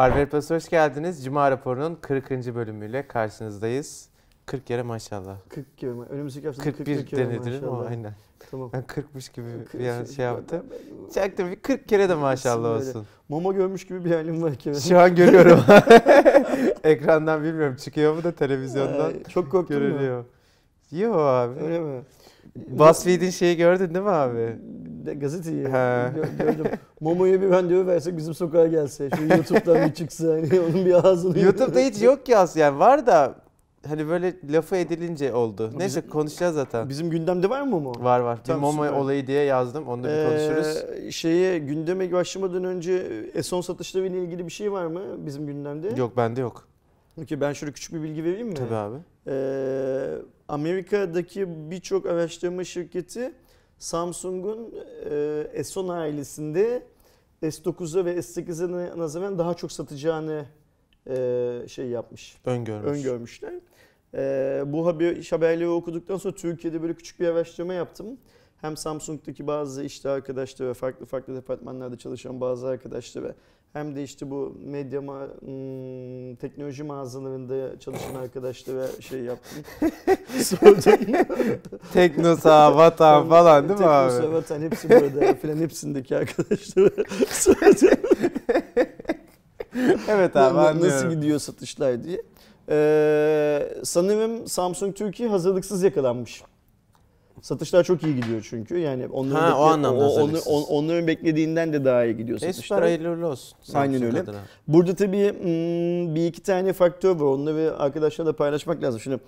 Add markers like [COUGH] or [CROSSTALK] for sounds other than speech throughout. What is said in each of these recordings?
Harvard Plus hoş geldiniz. Cuma raporunun 40. bölümüyle karşınızdayız. 40 kere maşallah. 40 kere mi? Önümüzdeki hafta 41 40 kere denedilir ama maşallah. aynen. Tamam. Ben 40'mış gibi Kırk- bir an şey yaptım. Çaktım bir 40 kere de maşallah Böyle. olsun. Momo görmüş gibi bir halim var ki. Şu an görüyorum. [LAUGHS] [LAUGHS] Ekrandan bilmiyorum çıkıyor mu da televizyondan Ay, Çok korktun mu? görünüyor. Yo abi. Öyle mi? BuzzFeed'in şeyi gördün değil mi abi? De, gazeteyi He. gö- gördüm. Momo'ya bir randevu versek bizim sokağa gelse. Şu YouTube'dan bir çıksa hani [LAUGHS] onun bir ağzını... YouTube'da hiç yok ki aslında yani var da hani böyle lafı edilince oldu. Neyse konuşacağız zaten. Bizim gündemde var mı Momo? Var var. Bir Tamam, Momo süper. olayı diye yazdım. Onu da bir konuşuruz. Ee, şeye gündeme başlamadan önce Eson satışları ile ilgili bir şey var mı bizim gündemde? Yok bende yok. Okey ben şöyle küçük bir bilgi vereyim mi? Tabii abi. Ee, Amerika'daki birçok araştırma şirketi Samsung'un e, S10 ailesinde S9'a ve S8'e nazaran daha çok satacağını e, şey yapmış, Öngörmüş. öngörmüşler. Ee, bu haber, haberleri okuduktan sonra Türkiye'de böyle küçük bir araştırma yaptım. Hem Samsung'daki bazı işte arkadaşlar ve farklı farklı departmanlarda çalışan bazı arkadaşlar ve hem de işte bu medya ma- hmm, teknoloji mağazalarında çalışan arkadaşlara şey yaptım. [LAUGHS] Sordum. Teknosa, Vatan falan değil mi abi? Teknosa, Vatan hepsi burada filan hepsindeki arkadaşlara sordum. [LAUGHS] evet abi Na- anlıyorum. Nasıl gidiyor satışlar diye. Ee, sanırım Samsung Türkiye hazırlıksız yakalanmış. Satışlar çok iyi gidiyor çünkü. Yani onların, Ha, o anlamda onu- hazırlıksız. on- onların beklediğinden de daha iyi gidiyor E, süper satışlar. hayırlı uğurlu olsun. Aynen öyle. adına. Burada tabii hmm, bir iki tane faktör var. Onları arkadaşlarla paylaşmak lazım. Şimdi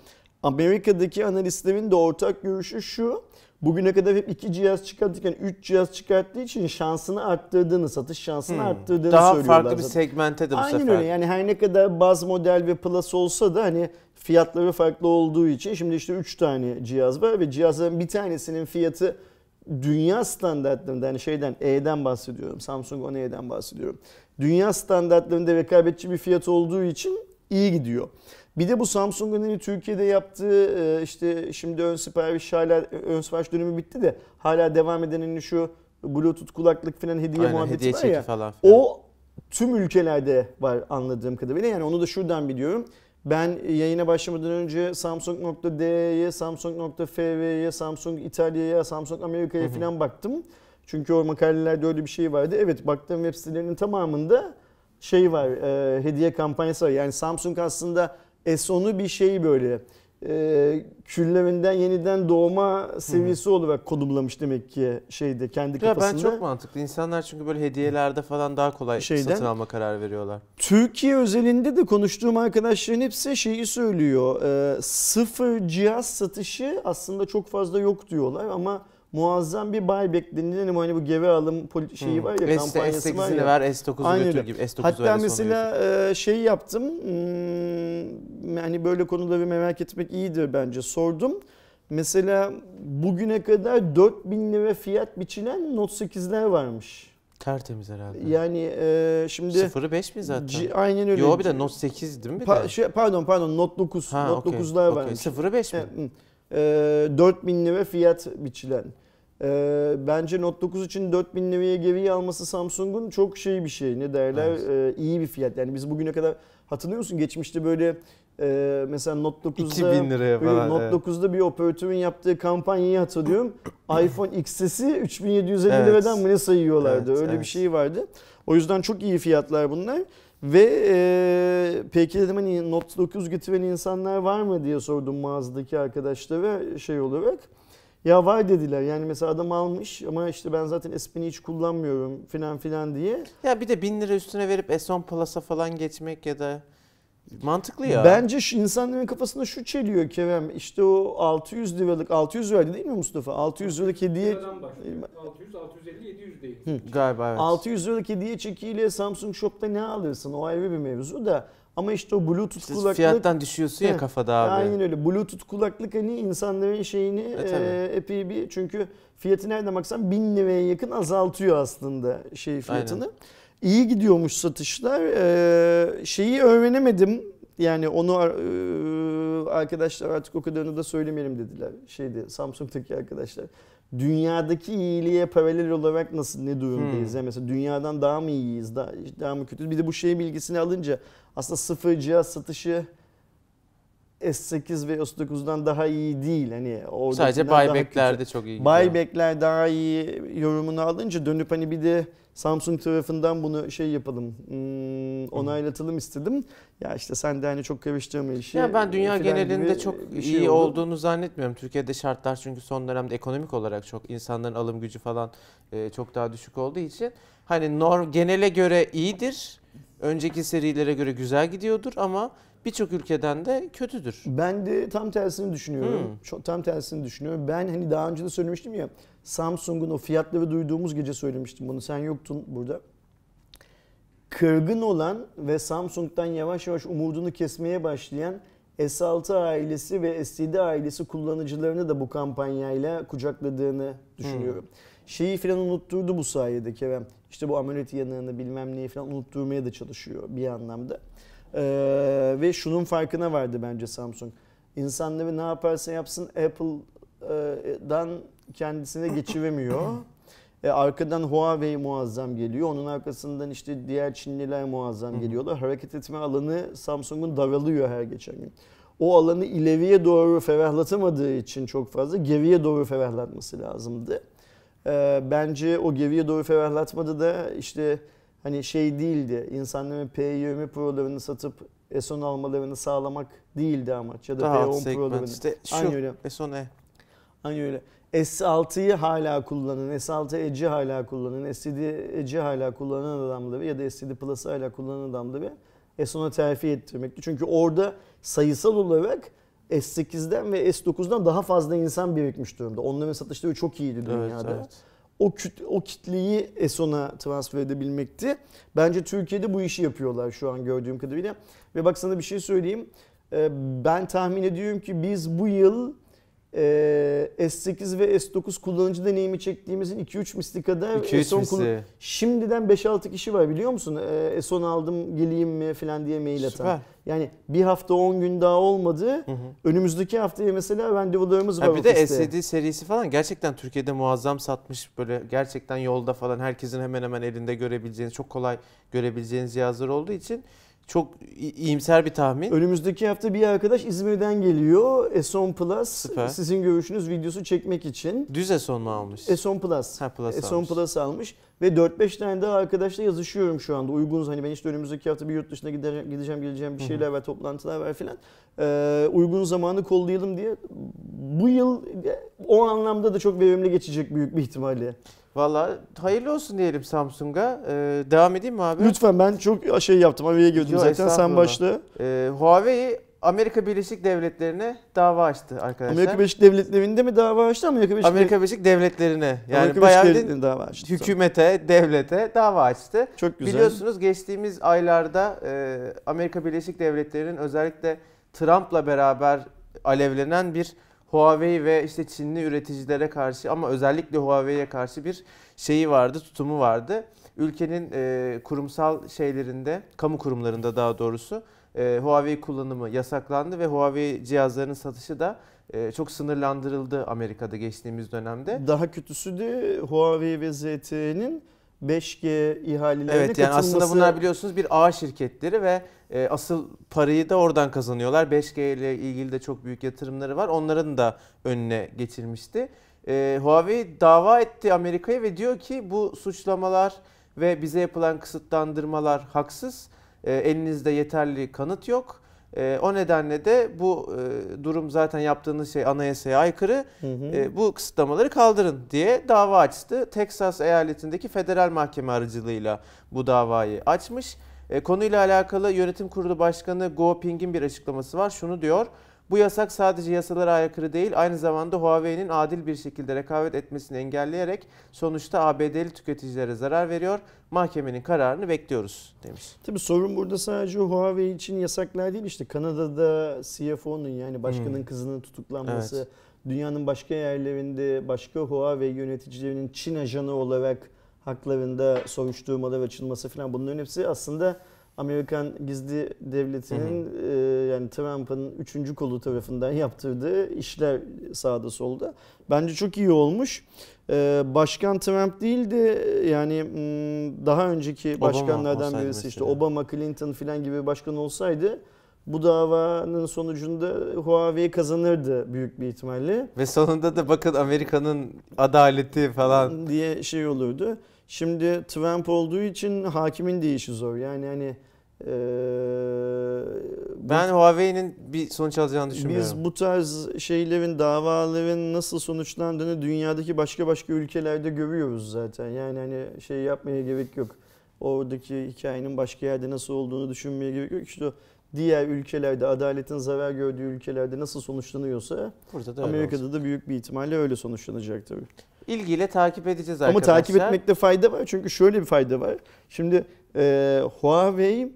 Amerika'daki analistlerin de ortak görüşü şu. Bugüne kadar hep iki cihaz çıkartırken üç cihaz çıkarttığı için şansını arttırdığını, satış şansını Hmm. arttırdığını Daha söylüyorlar. farklı bir zaten. segmente de bu Aynen sefer. öyle yani her ne kadar baz model ve plus olsa da hani fiyatları farklı olduğu için şimdi işte 3 tane cihaz var ve cihazların bir tanesinin fiyatı dünya standartlarında hani şeyden E'den bahsediyorum Samsung One E'den bahsediyorum. Dünya standartlarında rekabetçi bir fiyat olduğu için iyi gidiyor. Bir de bu Samsung'un hani Türkiye'de yaptığı e, işte şimdi ön sipariş hala ön sipariş dönemi bitti de hala devam eden hani şu Bluetooth kulaklık falan hediye Aynen, muhabbeti hediye var ya. falan filan. O tüm ülkelerde var anladığım kadarıyla. Yani onu da şuradan biliyorum. Ben yayına başlamadan önce Samsung.d'ye, Samsung.fv'ye, Samsung İtalya'ya, Samsung Amerika'ya falan baktım. Çünkü o makalelerde öyle bir şey vardı. Evet baktığım web sitelerinin tamamında şey var, e, hediye kampanyası var. Yani Samsung aslında S10'u bir şey böyle e, küllerinden yeniden doğma seviyesi olarak konumlamış demek ki şeyde kendi Ya kafasında. ben çok mantıklı. İnsanlar çünkü böyle hediyelerde falan daha kolay Şeyden- satın alma karar veriyorlar. Türkiye özelinde de konuştuğum arkadaşların hepsi şeyi söylüyor. Ee, sıfır cihaz satışı aslında çok fazla yok diyorlar ama muazzam bir buyback denilen hani bu geri alım şeyi Hmm. var ya S- kampanyası var S8'ini ya. ver S9'u Aynen götür gibi. S9'u Hatta ver, S10'u mesela e, şey yaptım. Hmm, hani böyle konuları merak etmek iyidir bence. Sordum. Mesela bugüne kadar 4000 lira fiyat biçilen Note 8'ler varmış. Tertemiz herhalde. Yani e, şimdi Sıfırı 5 mi zaten? C- aynen öyle. Yo bir de Note 8 değil mi? Pa- de? şey, pardon pardon Note 9. Ha, Note okey, 9'lar okey. varmış. Sıfırı 5 mi? Evet. E, 4000 lira fiyat biçilen. E, bence Note 9 için 4000 liraya geriye alması Samsung'un çok şey bir şey. Ne derler? Evet. E, iyi bir fiyat. Yani biz bugüne kadar hatırlıyor musun? Geçmişte böyle e, mesela Note 9'da 2000 liraya falan. Note evet. 9'da bir operatörün yaptığı kampanyayı hatırlıyorum. [CLEARS THROAT] iPhone XS'i 3750 Evet. liradan mı ne sayıyorlardı? Evet, Öyle bir evet. şey vardı. O yüzden çok iyi fiyatlar bunlar. Ve e, peki dedim hani Note 9 getiren insanlar var mı diye sordum mağazadaki arkadaşlara şey olarak. Ya var dediler yani mesela adam almış ama işte ben zaten S Pen'i hiç kullanmıyorum filan filan diye. Ya bir de 1000 lira üstüne verip S10 Plus'a falan geçmek ya da mantıklı ya. Bence şu insanların kafasında şu çeliyor Kerem işte o 600 liralık 600 liraydı değil mi Mustafa? 600 liralık hediye Liradan başlıyor. 600, 650, 700 değil. Galiba evet. 600 liralık hediye çekiyle Samsung Shop'ta ne alırsın o ayrı bir mevzu da ama işte o Bluetooth İşte kulaklık fiyattan düşüyorsun ya Heh, kafada abi. Aynen öyle. Bluetooth kulaklık hani insanların şeyini E, e, epey bir çünkü fiyatı nereden baksan 1000 liraya yakın azaltıyor aslında şey fiyatını. İyi gidiyormuş satışlar. E, şeyi öğrenemedim. Yani onu e, arkadaşlar artık o kadarını da söylemeyelim dediler. Şeydi Samsung'daki arkadaşlar. Dünyadaki iyiliğe paralel olarak nasıl ne durumdayız? Hmm. Yani mesela dünyadan daha mı iyiyiz, daha, daha mı kötüyüz? Bir de bu şey bilgisini alınca aslında sıfır cihaz satışı S8 ve S9'dan daha iyi değil. Hani Sadece buyback'lerde çok iyi. Buyback'ler daha iyi yorumunu alınca dönüp hani bir de Samsung tarafından bunu şey yapalım, hmm, onaylatalım istedim. Ya işte sen de hani çok karıştırma işi. Ya ben dünya genelinde çok şey iyi oldu. olduğunu zannetmiyorum. Türkiye'de şartlar çünkü son dönemde ekonomik olarak çok insanların alım gücü falan e, çok daha düşük olduğu için hani norm genele göre iyidir. Önceki serilere göre güzel gidiyordur ama birçok ülkeden de kötüdür. Ben de tam tersini düşünüyorum. Hmm. Çok tam tersini düşünüyorum. Ben hani daha önce de söylemiştim ya Samsung'un o fiyatları duyduğumuz gece söylemiştim bunu. Sen yoktun burada. Kırgın olan ve Samsung'dan yavaş yavaş umudunu kesmeye başlayan S6 ailesi ve S7 ailesi kullanıcılarını da bu kampanyayla kucakladığını düşünüyorum. Şeyi falan unutturdu bu sayede Kerem. İşte bu AMOLED yanığını bilmem neyi falan unutturmaya da çalışıyor bir anlamda. Ee, ve şunun farkına vardı bence Samsung. İnsanları ne yaparsa yapsın Apple'dan kendisine geçiremiyor. E, arkadan Huawei muazzam geliyor. Onun arkasından işte diğer Çinliler muazzam geliyorlar. Hareket etme alanı Samsung'un daralıyor her geçen gün. O alanı ileriye doğru ferahlatamadığı için çok fazla geriye doğru ferahlatması lazımdı. E, bence o geriye doğru ferahlatmada da işte hani şey değildi. İnsanların P20 Pro'larını satıp S10 almalarını sağlamak değildi amaç. Ya da Daha alt P10 segment Pro'larını. işte şu Aynı öyle. S10e. Aynı öyle. S6'yı hala kullanan, S6 Edge'i hala kullanan, S7 Edge'i hala kullanan adamları ya da S7 Plus'ı hala kullanan adamları S10'a terfi ettirmekti. Çünkü orada sayısal olarak S8'den ve S9'dan daha fazla insan birikmiş durumda. Onların satışları çok iyiydi Evet, dünyada. evet. O, küt, o kitleyi S10'a transfer edebilmekti. Bence Türkiye'de bu işi yapıyorlar şu an gördüğüm kadarıyla. Ve bak sana bir şey söyleyeyim. Ee, Ben tahmin ediyorum ki biz bu yıl e, S8 ve S9 kullanıcı deneyimi çektiğimizin 2-3 misli kadar 2-3 S10 kullan- misli. Şimdiden 5-6 kişi var biliyor musun? Ee, S10 aldım geleyim mi falan diye mail atan. Süper. Yani bir hafta 10 gün daha olmadı. Önümüzdeki haftaya mesela randevularımız var Ha bir de ofiste. S7 serisi falan gerçekten Türkiye'de muazzam satmış böyle gerçekten yolda falan herkesin hemen hemen elinde görebileceğiniz çok kolay görebileceğiniz cihazlar olduğu için çok iyimser bir tahmin. Önümüzdeki hafta bir arkadaş İzmir'den geliyor. S10 Plus Süper. sizin görüşünüz videosu çekmek için. Düz S10 mu almış? S10 Plus. Ha, Plus S10 almış. Plus almış ve 4-5 tane daha arkadaşla yazışıyorum şu anda. Uygunuz hani ben işte önümüzdeki hafta bir yurt dışına gideceğim, gideceğim geleceğim bir şeyler var, toplantılar var filan. Ee, uygun zamanı kollayalım diye. Bu yıl o anlamda da çok verimli geçecek büyük bir ihtimalle. Valla hayırlı olsun diyelim Samsung'a. Ee, devam edeyim mi abi? Lütfen ben çok şey yaptım, araya girdim Yo, zaten sen başla. Ee, Huawei Amerika Birleşik Devletleri'ne dava açtı arkadaşlar. Amerika Birleşik Devletleri'nde mi dava açtı? Amerika Birleşik, Amerika Birleşik Devletleri'ne yani Amerika bayağı Birleşik bildiğin Devletleri'nde dava açtı. hükümete, devlete dava açtı. Çok güzel. Biliyorsunuz geçtiğimiz aylarda e, Amerika Birleşik Devletleri'nin özellikle Trump'la beraber alevlenen bir Huawei ve işte Çinli üreticilere karşı ama özellikle Huawei'ye karşı bir şeyi vardı, tutumu vardı. Ülkenin e, kurumsal şeylerinde, kamu kurumlarında daha doğrusu e, Huawei kullanımı yasaklandı ve Huawei cihazlarının satışı da e, çok sınırlandırıldı Amerika'da geçtiğimiz dönemde. Daha kötüsü de Huawei ve ZTE'nin 5G ihalelerine Evet yani katılması. aslında bunlar biliyorsunuz bir ağ şirketleri ve e, asıl parayı da oradan kazanıyorlar. 5G ile ilgili de çok büyük yatırımları var. Onların da önüne geçirmişti. E, Huawei dava etti Amerika'ya ve diyor ki bu suçlamalar ve bize yapılan kısıtlandırmalar haksız. E, elinizde yeterli kanıt yok. E, o nedenle de bu e, durum zaten yaptığınız şey anayasaya aykırı. Hı hı. E, bu kısıtlamaları kaldırın diye dava açtı. Texas eyaletindeki federal mahkeme aracılığıyla bu davayı açmış. E, konuyla alakalı yönetim kurulu başkanı Go Ping'in bir açıklaması var. Şunu diyor. Bu yasak sadece yasalara aykırı değil, aynı zamanda Huawei'nin adil bir şekilde rekabet etmesini engelleyerek sonuçta ABD'li tüketicilere zarar veriyor. Mahkemenin kararını bekliyoruz demiş. Tabii sorun burada sadece Huawei için yasaklar değil işte Kanada'da CFO'nun yani başkanın Hmm. kızının tutuklanması, Evet. dünyanın başka yerlerinde başka Huawei yöneticilerinin Çin ajanı olarak haklarında soruşturmalar açılması falan bunların hepsi aslında Amerikan gizli devletinin e, yani Trump'ın üçüncü kolu tarafından [LAUGHS] yaptırdığı işler sağda solda. Bence çok iyi olmuş. E, Başkan Trump değil de yani daha önceki Obama başkanlardan olsaydı birisi işte. Obama, Clinton falan gibi bir başkan olsaydı bu davanın sonucunda Huawei kazanırdı büyük bir ihtimalle. Ve sonunda da bakın Amerika'nın adaleti falan. diye şey olurdu. Şimdi Trump olduğu için hakimin de işi zor. Yani hani bu- Ben Huawei'nin bir sonuç alacağını düşünmüyorum. biz bu tarz şeylerin, davaların nasıl sonuçlandığını dünyadaki başka başka ülkelerde görüyoruz zaten. Yani hani şey yapmaya gerek yok. Oradaki hikayenin başka yerde nasıl olduğunu düşünmeye gerek yok. İşte o diğer ülkelerde, adaletin zarar gördüğü ülkelerde nasıl sonuçlanıyorsa Burada da. Amerika'da da büyük bir ihtimalle öyle sonuçlanacak tabii. İlgiyle takip edeceğiz Ama arkadaşlar. takip etmekte fayda var çünkü şöyle bir fayda var. Şimdi e, Huawei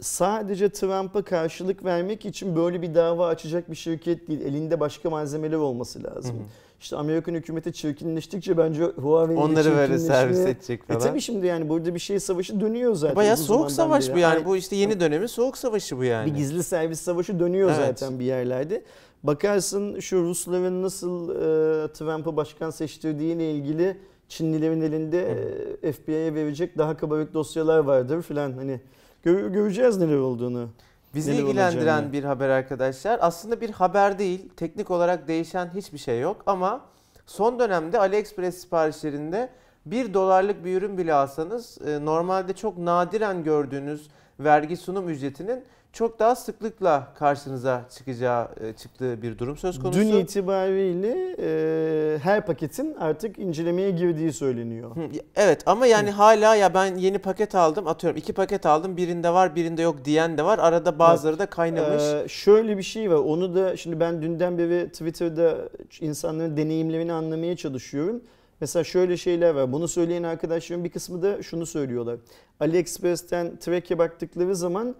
sadece Trump'a karşılık vermek için böyle bir dava açacak bir şirket değil. Elinde başka malzemeler olması lazım. Hı hı. İşte Amerikan hükümeti çirkinleştikçe bence Huawei'nin de Onları böyle servis edecek E falan. tabii şimdi yani burada bir şey savaşı dönüyor zaten. Bayağı soğuk savaş beri. bu yani. Ay- Bu işte yeni dönemin soğuk savaşı bu yani. bir gizli servis savaşı dönüyor Evet. zaten bir yerlerde. Bakarsın şu Rusların nasıl e, Trump'ı başkan seçtirdiğiyle ilgili Çinlilerin elinde e, FBI'ye verecek daha kabarık dosyalar vardır filan. Hani gö- göreceğiz neler olduğunu. Bizi Neler ilgilendiren olacağını. bir haber arkadaşlar. Aslında bir haber değil. Teknik olarak değişen hiçbir şey yok ama son dönemde AliExpress siparişlerinde 1 dolarlık bir ürün bile alsanız e, normalde çok nadiren gördüğünüz vergi sunum ücretinin çok daha sıklıkla karşınıza çıkacağı e, çıktığı bir durum söz konusu. Dün itibariyle e, her paketin artık incelemeye girdiği söyleniyor. Hı, Evet ama yani hala ya ben yeni paket aldım atıyorum iki paket aldım birinde var birinde yok diyen de var. Arada bazıları da kaynamış. Ee, şöyle bir şey var. Onu da şimdi ben dünden beri Twitter'da insanların deneyimlerini anlamaya çalışıyorum. Mesela şöyle şeyler var. Bunu söyleyen arkadaşlarım bir kısmı da şunu söylüyorlar. AliExpress'ten track'e baktıkları zaman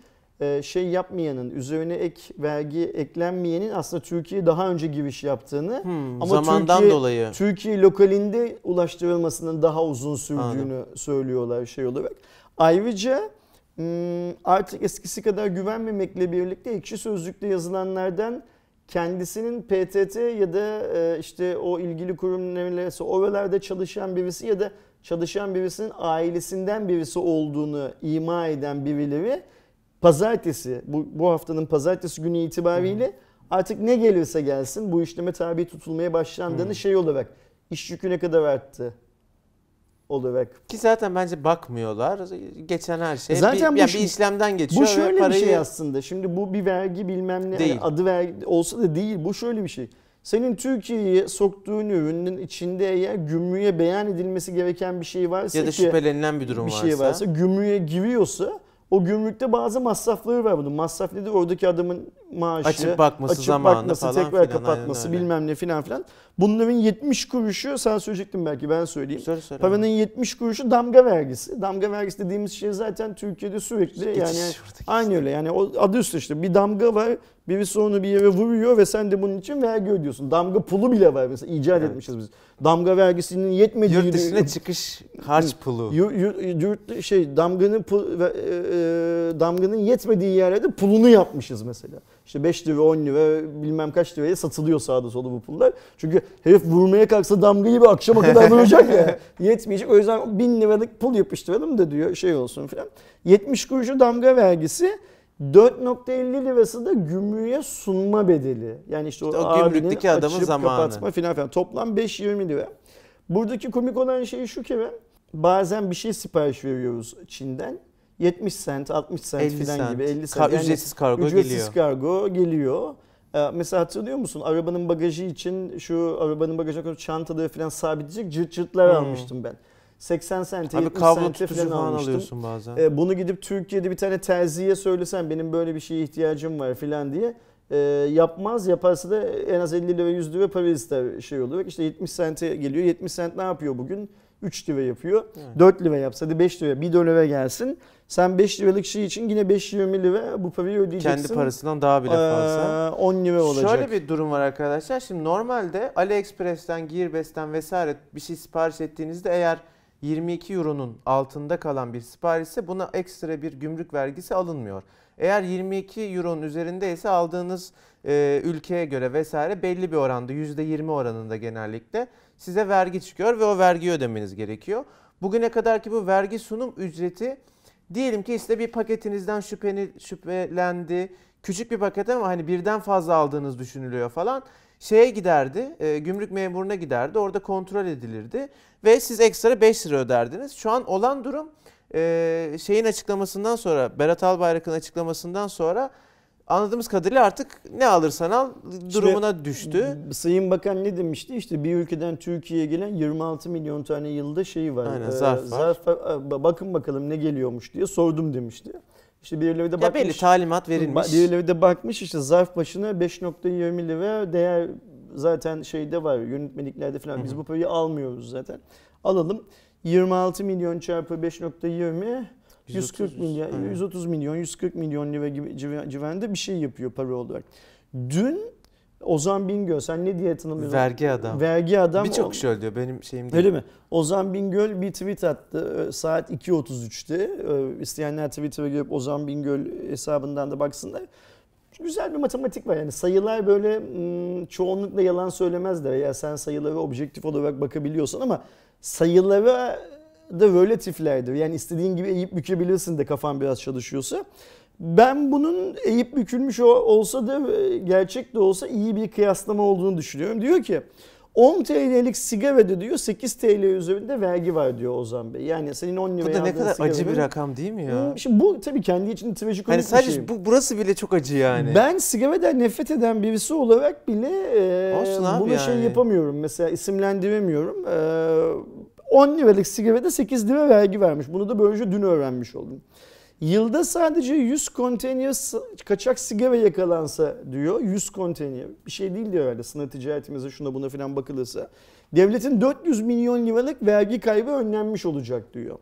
şey yapmayanın, üzerine ek vergi eklenmeyenin aslında Türkiye'ye daha önce giriş yaptığını Hmm, ama zamandan Türkiye- dolayı. Türkiye lokalinde ulaştırılmasının daha uzun sürdüğünü söylüyorlar şey olarak. Ayrıca hmm, artık eskisi kadar güvenmemekle birlikte ekşi sözlükte yazılanlardan kendisinin PTT ya da e, işte o ilgili kurum neyse oralarda çalışan birisi ya da çalışan birisinin ailesinden birisi olduğunu ima eden birileri pazartesi bu, bu haftanın pazartesi günü itibariyle artık ne gelirse gelsin bu işleme tabi tutulmaya başlandığını Hı. şey olarak iş yükü ne kadar arttı olarak. Ki zaten bence bakmıyorlar. Geçen her şey Zaten bir, bu yani bir işlemden geçiyor. Bu ve şöyle parayı... bir şey aslında. Şimdi bu bir vergi bilmem ne Değil. adı vergi olsa da değil. Bu şöyle bir şey. Senin Türkiye'ye soktuğun ürünün içinde eğer gümrüğe beyan edilmesi gereken bir şey varsa ya da ki şüphelenilen bir durum bir varsa. şey varsa gümrüğe giriyorsa o gümrükte bazı masrafları var bunun. Masraf nedir? Oradaki adamın maaşı, Açıp bakması açıp zamanı bakması, falan tekrar filan, kapatması bilmem ne filan filan. Bunların 70 kuruşu sen söyleyecektin belki ben söyleyeyim. Söyle söyle. Paranın 70 kuruşu damga vergisi. Damga vergisi dediğimiz şey zaten Türkiye'de sürekli Geçiş yani aynı öyle yani o adı üstü işte bir damga var birisi onu bir yere vuruyor ve sen de bunun için vergi ödüyorsun. Damga pulu bile var mesela icat Evet. etmişiz biz. Damga vergisinin yetmediğini Yurt dışına çıkış harç pulu. Yurt, yurt, şey damganın pul- e, e, damganın yetmediği yerlerde pulunu yapmışız mesela. İşte 5 lira 10 lira bilmem kaç liraya satılıyor sağda solda bu pullar. Çünkü herif vurmaya kalksa damgayı bir akşama kadar [LAUGHS] vuracak ya. Yetmeyecek. O yüzden 1000 liralık pul yapıştıralım da diyor şey olsun filan. 70 kuruşu damga vergisi 4.50 lirası da gümrüğe sunma bedeli. Yani işte, İşte o abinin gümrükteki adamın açıp zamanı. kapatma filan filan. Toplam 5-20 lira. Buradaki komik olan şey şu ki bazen bir şey sipariş veriyoruz Çin'den. 70 sent, 60 sent 50 filan sent. gibi 50 Ka- sent. Yani ücretsiz kargo ücretsiz geliyor. kargo geliyor. Ee, mesela hatırlıyor musun? Arabanın bagajı için şu arabanın bagajına koyduğu çantaları falan sabitleyecek cırt cırtlar Hmm. almıştım ben. 80 sente, Abi 70 kablo sente falan falan almıştım. alıyorsun bazen. Ee, bunu gidip Türkiye'de bir tane terziye söylesen benim böyle bir şeye ihtiyacım var filan diye e, yapmaz. Yaparsa da en az 50 lira 100 lira para ister şey olarak. İşte 70 sente geliyor. 70 sent ne yapıyor bugün? 3 lira yapıyor. Evet. 4 lira yapsa hadi 5 lira. 1 dolara gelsin. Sen 5 liralık şey için yine 5-20 lira bu parayı ödeyeceksin. Kendi parasından daha bile fazla. Ee, 10 lira olacak. Şöyle bir durum var arkadaşlar. Şimdi normalde AliExpress'ten, Gearbest'ten vesaire bir şey sipariş ettiğinizde eğer 22 euronun altında kalan bir sipariş ise buna ekstra bir gümrük vergisi alınmıyor. Eğer 22 euronun üzerindeyse aldığınız e, ülkeye göre vesaire belli bir oranda %20 oranında genellikle size vergi çıkıyor ve o vergiyi ödemeniz gerekiyor. Bugüne kadarki bu vergi sunum ücreti diyelim ki işte bir paketinizden şüpheni, şüphelendi. Küçük bir paket ama hani birden fazla aldığınız düşünülüyor falan. Şeye giderdi, e, gümrük memuruna giderdi. Orada kontrol edilirdi ve siz ekstra 5 lira öderdiniz. Şu an olan durum e, şeyin açıklamasından sonra, Berat Albayrak'ın açıklamasından sonra anladığımız kadarıyla artık ne alırsan al durumuna düştü. Sayın Bakan ne demişti? İşte bir ülkeden Türkiye'ye gelen 26 milyon tane yılda şeyi var. Aynen, Ee, zarf var. zarf var. bakın bakalım ne geliyormuş diye sordum demişti. İşte birileri de Ya bakmış. belli talimat verilmiş. Birileri de bakmış işte zarf başına 5.20 lira değer zaten şeyde var yönetmeliklerde falan biz bu parayı almıyoruz zaten. Alalım 26 milyon çarpı 5.20 140 130, milyon, aynen. 130 milyon, 140 milyon lira gibi civa- civarında bir şey yapıyor para olarak. Dün Ozan Bingöl sen ne diye tanımlıyorsun? Vergi adam. Vergi adam. Birçok kişi öyle diyor. Benim şeyim değil. Öyle mi? Ozan Bingöl bir tweet attı. Ee, Saat 2.33'te. Ee, İsteyenler Twitter'a girip Ozan Bingöl hesabından da baksınlar. Güzel bir matematik var yani sayılar böyle hmm, çoğunlukla yalan söylemezler. Ya sen sayılara objektif olarak bakabiliyorsun ama sayılara da relatiflerdir. Yani istediğin gibi eğip bükebilirsin de kafan biraz çalışıyorsa. Ben bunun eğip bükülmüş olsa da e, gerçek de olsa iyi bir kıyaslama olduğunu düşünüyorum. Diyor ki 10 TL'lik sigarada diyor 8 TL üzerinde vergi var diyor Ozan Bey. Yani senin 10 Bu liraya da ne kadar acı bir rakam değil mi ya? Hmm, Şimdi bu tabii kendi içinde trajikomik Hani bir sadece şey. bu burası bile çok acı yani. Ben sigaradan nefret eden birisi olarak bile e, buna şey yani. yapamıyorum. Mesela isimlendiremiyorum. E, 10 liralık sigarada 8 lira vergi vermiş. Bunu da böylece dün öğrenmiş oldum. Yılda sadece 100 konteyner kaçak sigara yakalansa diyor. 100 konteyner. Bir şey değil diyor herhalde sınır ticaretimize şuna buna falan bakılırsa. Devletin 400 milyon liralık vergi kaybı önlenmiş olacak diyor.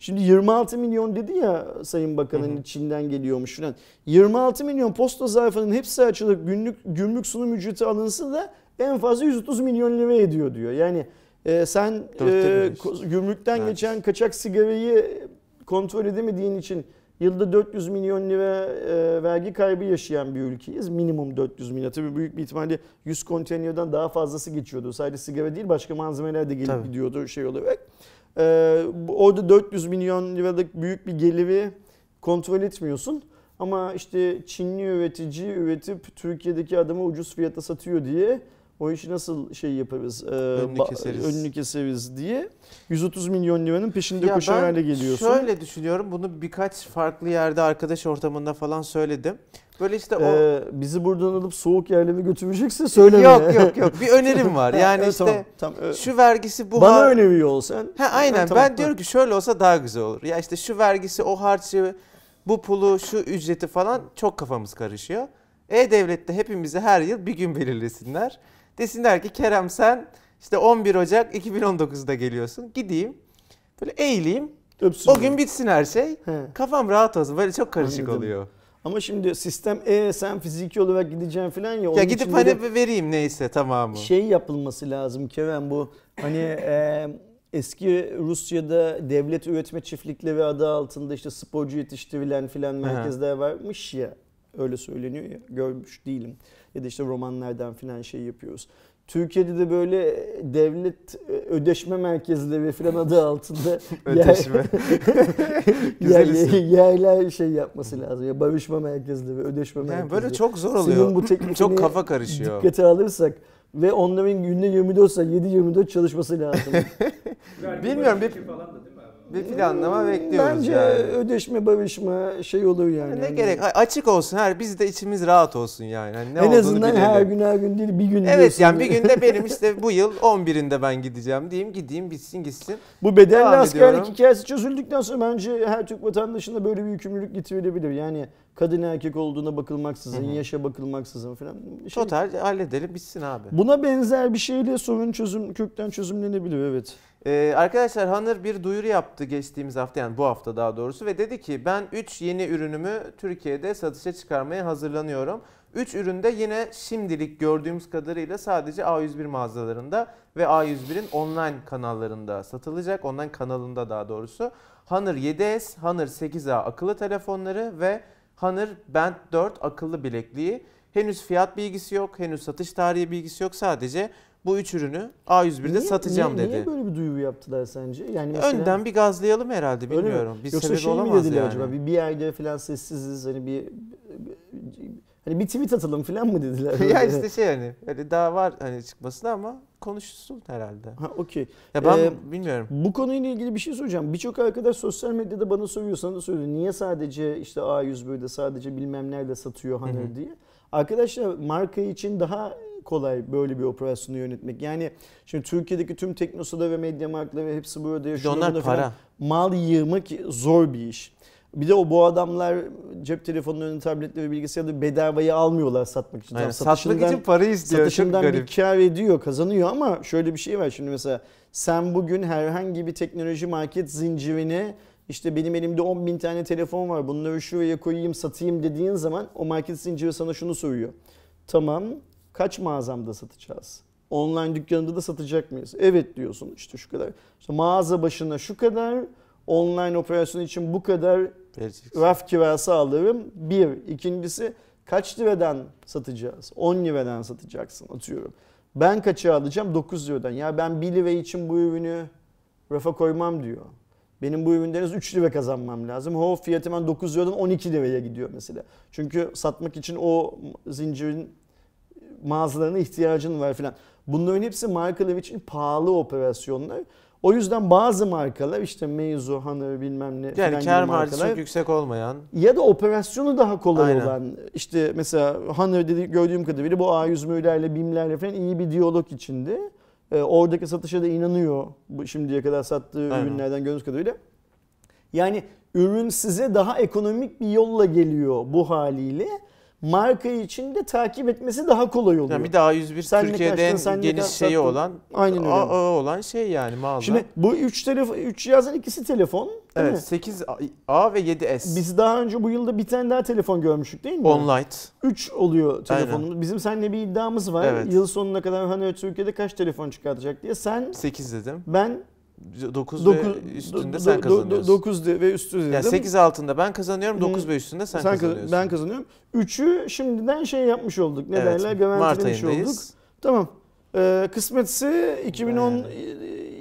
Şimdi 26 milyon dedi ya Sayın Bakan'ın Çin'den geliyormuş falan. 26 milyon posta zarfının hepsi açılıp günlük gümrük sunum ücreti alınsa da en fazla 130 milyon lira ediyor diyor. Yani e, sen Dörtte e, gümrükten Evet. geçen kaçak sigarayı kontrol edemediğin için yılda 400 milyon lira e, vergi kaybı yaşayan bir ülkeyiz. Minimum 400 milyon. Tabii büyük bir ihtimalle 100 konteynerden daha fazlası geçiyordu. Sadece sigara değil başka malzemeler de gelip Tabii. gidiyordu şey olarak. Bu- orada 400 milyon liralık büyük bir geliri kontrol etmiyorsun. Ama işte Çinli üretici üretip Türkiye'deki adama ucuz fiyata satıyor diye o işi nasıl şey yaparız, e, Önünü keseriz. önünü keseriz diye 130 milyon liranın peşinde Ya koşar ben hale geliyorsun. Şöyle düşünüyorum. Bunu birkaç farklı yerde arkadaş ortamında falan söyledim. Böyle işte o Ee, bizi buradan alıp soğuk yerlere götürecekse söyleme. Yok yok yok. Bir önerim [LAUGHS] var. Yani Evet, işte tamam, tamam. Şu vergisi bu Bana har- öneriyor olsan. Ha aynen. Ha, tamam, ben diyorum ki şöyle olsa daha güzel olur. Ya işte şu vergisi, o harcı, bu pulu, şu ücreti falan çok kafamız karışıyor. E-Devlet'te hepimize her yıl bir gün belirlesinler. Desinler ki Kerem sen işte 11 Ocak 2019'da geliyorsun. Gideyim. Böyle eğileyim. Öpsün O gün bitsin her şey. He. Kafam rahat olsun. Böyle çok karışık Anladım. oluyor. Ama şimdi sistem e sen fiziki olarak gideceksin falan ya. Ya gidip hani de vereyim neyse tamamı. şey yapılması lazım Kerem bu hani e, eski Rusya'da devlet üretme çiftlikleri adı altında işte sporcu yetiştirilen filan merkezler varmış ya öyle söyleniyor ya görmüş değilim ya da işte romanlardan filan şey yapıyoruz. Türkiye'de de böyle devlet e, ödeşme merkezleri filan adı altında [LAUGHS] Ödeşme. [LAUGHS] yer, yerler şey yapması lazım. Ya barışma merkezleri, ödeşme Yani merkezleri. böyle çok zor Senin oluyor. bu teklifini Çok kafa karışıyor. Dikkate alırsak ve onların günde 24 saat 7-24 çalışması lazım. [LAUGHS] Bilmiyorum, bir- Bir planlama bekliyoruz Bence yani. ödeşme barışma şey olur yani. Ne Hani gerek? Açık olsun her biz de içimiz rahat olsun yani. Hani ne en azından bilelim. her gün her gün değil bir gün Evet yani bir günde [LAUGHS] benim işte bu yıl 11'inde ben gideceğim diyeyim. Gideyim bitsin gitsin. Bu bedelli Devam askerlik ediyorum. hikayesi çözüldükten sonra bence her Türk vatandaşında böyle bir yükümlülük getirilebilir. Yani kadın erkek olduğuna bakılmaksızın, Hı hı. yaşa bakılmaksızın falan. Şey, Total halledelim bitsin abi. Buna benzer bir şeyle sorun çözüm kökten çözümlenebilir evet. Ee, arkadaşlar Hanır bir duyuru yaptı geçtiğimiz hafta yani bu hafta daha doğrusu ve dedi ki ben 3 yeni ürünümü Türkiye'de satışa çıkarmaya hazırlanıyorum. 3 ürün de yine şimdilik gördüğümüz kadarıyla sadece A101 mağazalarında ve A101'in online kanallarında satılacak. Online kanalında daha doğrusu. Honor 7S, Honor 8A akıllı telefonları ve Honor Band 4 akıllı bilekliği. Henüz fiyat bilgisi yok, henüz satış tarihi bilgisi yok. Sadece bu üç ürünü A101'de Niye- satacağım niye, dedi. Niye böyle bir duyuru yaptılar sence? Yani mesela, Önden bir gazlayalım herhalde bilmiyorum. Bir Yoksa sebebi şey mi dediler yani. acaba? Bir, bir yerde falan sessiziz hani bir hani bir tweet atalım falan mı dediler? [LAUGHS] ya işte şey hani öyle daha var hani çıkmasına ama konuşsun herhalde. Ha okey. Ya ben Ee, bilmiyorum. Bu konuyla ilgili bir şey soracağım. Birçok arkadaş sosyal medyada bana soruyor, sana da soruyor. Niye sadece işte A101'de sadece bilmem nerede satıyor hani hı. diye. Arkadaşlar marka için daha kolay böyle bir operasyonu yönetmek. Yani şimdi Türkiye'deki tüm Teknosa'da ve Medya Markt'ları hepsi burada yaşıyor. onlar Burada falan para. mal yığmak zor bir iş. Bir de o bu adamlar cep telefonlarını, tabletleri, bilgisayarı bedavaya almıyorlar satmak için. Aynen, satmak için para istiyor. Satışından bir kar ediyor, kazanıyor ama şöyle bir şey var şimdi mesela sen bugün herhangi bir teknoloji market zincirine işte benim elimde 10 bin tane telefon var bunları şuraya koyayım satayım dediğin zaman o market zinciri sana şunu soruyor. Tamam kaç mağazamda satacağız? Online dükkanında da satacak mıyız? Evet diyorsun işte şu kadar. İşte mağaza başına şu kadar, online operasyon için bu kadar Vereceksin. raf kirası alırım. Bir. İkincisi kaç liradan satacağız? 10 liradan satacaksın atıyorum. Ben kaça alacağım? 9 liradan. Ya ben 1 lira için bu ürünü rafa koymam diyor. Benim bu üründen 3 lira kazanmam lazım. O fiyat hemen 9 liradan 12 liraya gidiyor mesela. Çünkü satmak için o zincirin mağazalarına ihtiyacın var filan. Bunların hepsi markalar için pahalı operasyonlar. O yüzden bazı markalar işte Meizu, Honor bilmem ne filan Yani gibi kar markalar çok yüksek olmayan. ya da operasyonu daha kolay Aynen. olan işte mesela Honor dedi gördüğüm kadarıyla bu A101'lerle BİM'lerle falan iyi bir diyalog içinde. Ee, oradaki satışa da inanıyor bu şimdiye kadar sattığı Aynen. ürünlerden gördüğümüz kadarıyla. Yani ürün size daha ekonomik bir yolla geliyor bu haliyle. Marka için de takip etmesi daha kolay oluyor. Yani bir de A101 Sen ne Türkiye'de kaçtın, geniş şeyi olan Aynen öyle. A- A olan şey yani mağaza. Şimdi bu üç telefon, üç cihazın ikisi telefon. Evet mi? 8 A ve 7S. Biz daha önce bu yılda bir tane daha telefon görmüştük değil mi? Online. 3 oluyor telefonumuz. Bizim seninle bir iddiamız var. Evet. Yıl sonuna kadar hani Türkiye'de kaç telefon çıkartacak diye. Sen 8 dedim. ben 9 dokuz- ve üstünde do- sen kazanıyorsun. 9 de- ve üstü dedim. yani 8 altında ben kazanıyorum, Hı. 9 ve üstünde sen, Sen kaz- kazanıyorsun. ben kazanıyorum. 3'ü şimdiden şey yapmış olduk. Ne evet, derler? Garantilemiş olduk. Tamam. Ee, kısmetse 2010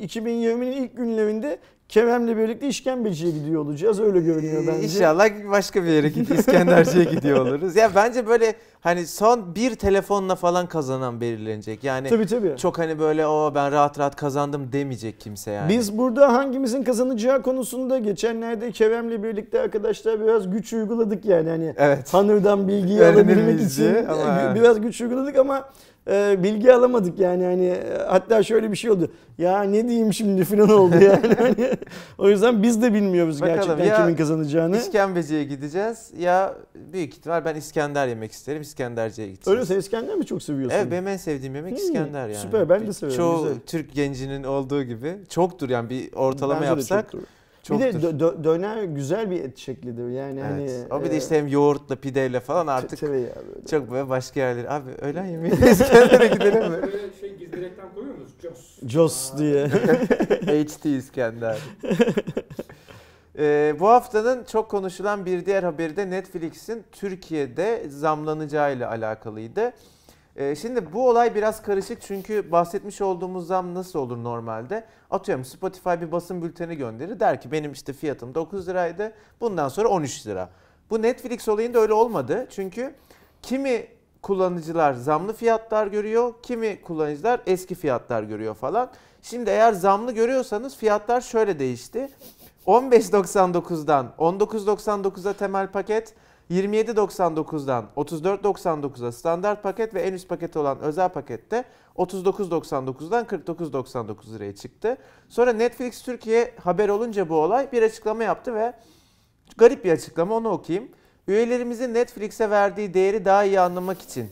2020'nin ilk günlerinde Kerem'le birlikte işkembeciye gidiyor olacağız. Öyle görünüyor bence. İnşallah başka bir yere gidiyor. İskenderci'ye gidiyor oluruz. Ya bence böyle hani son bir telefonla falan kazanan belirlenecek. Yani Tabii tabii. çok hani böyle o ben rahat rahat kazandım demeyecek kimse yani. Biz burada hangimizin kazanacağı konusunda geçenlerde Kerem'le birlikte arkadaşlar biraz güç uyguladık yani hani Evet. Hanır'dan bilgiyi alabilmek için ama e, evet. biraz güç uyguladık ama e, bilgi alamadık yani hani e, hatta şöyle bir şey oldu. Ya ne diyeyim şimdi falan oldu yani. [LAUGHS] Hani, o yüzden biz de bilmiyoruz Bakalım gerçekten kimin kazanacağını. İşkembeciye gideceğiz ya büyük ihtimal ben İskender yemek isterim. İskenderciye gideceğiz. Öyle sen İskender mi çok seviyorsun? Evet benim en sevdiğim yemek Hmm, İskender yani. süper, ben de severim, Çoğu güzel. Türk gencinin olduğu gibi çoktur yani bir ortalama Bence yapsak. çoktur. Çoktur. Bir de dö- dö- döner güzel bir et şeklidir yani evet. hani. o bir de e, işte hem yoğurtla pideyle falan artık tereyağı böyle. çok böyle başka yerler. Abi öğlen yemeği [LAUGHS] İskender'e gidelim mi? Böyle şey gizli reklam koyuyor musunuz? Jos. Jos diye. [LAUGHS] HT İskender. [LAUGHS] Ee, bu haftanın çok konuşulan bir diğer haberi de Netflix'in Türkiye'de zamlanacağıyla alakalıydı. Ee, şimdi bu olay biraz karışık çünkü bahsetmiş olduğumuz zam nasıl olur normalde? Atıyorum Spotify bir basın bülteni gönderir der ki benim işte fiyatım 9 liraydı bundan sonra 13 lira. Bu Netflix olayında öyle olmadı çünkü kimi kullanıcılar zamlı fiyatlar görüyor, kimi kullanıcılar eski fiyatlar görüyor falan. Şimdi eğer zamlı görüyorsanız fiyatlar şöyle değişti. 15.99'dan 19.99'a temel paket, 27.99'dan 34.99'a standart paket ve en üst paketi olan özel pakette 39.99'dan 49.99 liraya çıktı. Sonra Netflix Türkiye haber olunca bu olay bir açıklama yaptı ve garip bir açıklama onu okuyayım. Üyelerimizin Netflix'e verdiği değeri daha iyi anlamak için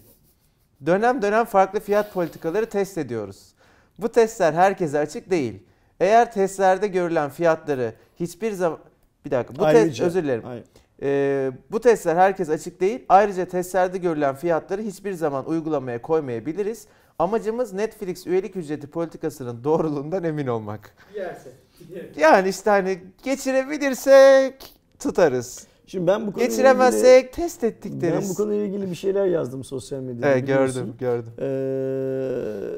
dönem dönem farklı fiyat politikaları test ediyoruz. Bu testler herkese açık değil. Eğer testlerde görülen fiyatları hiçbir zaman bir dakika bu test özür dilerim. Hayır. Ee, bu testler herkes açık değil. Ayrıca testlerde görülen fiyatları hiçbir zaman uygulamaya koymayabiliriz. Amacımız Netflix üyelik ücreti politikasının doğruluğundan emin olmak. Yerse. Yer. Yani işte hani geçirebilirsek tutarız. Şimdi ben bu konuyla Geçiremezsek test ettik ilgili, ben deriz. bu konuyla ilgili bir şeyler yazdım sosyal medyada. Evet biliyorsun. gördüm gördüm.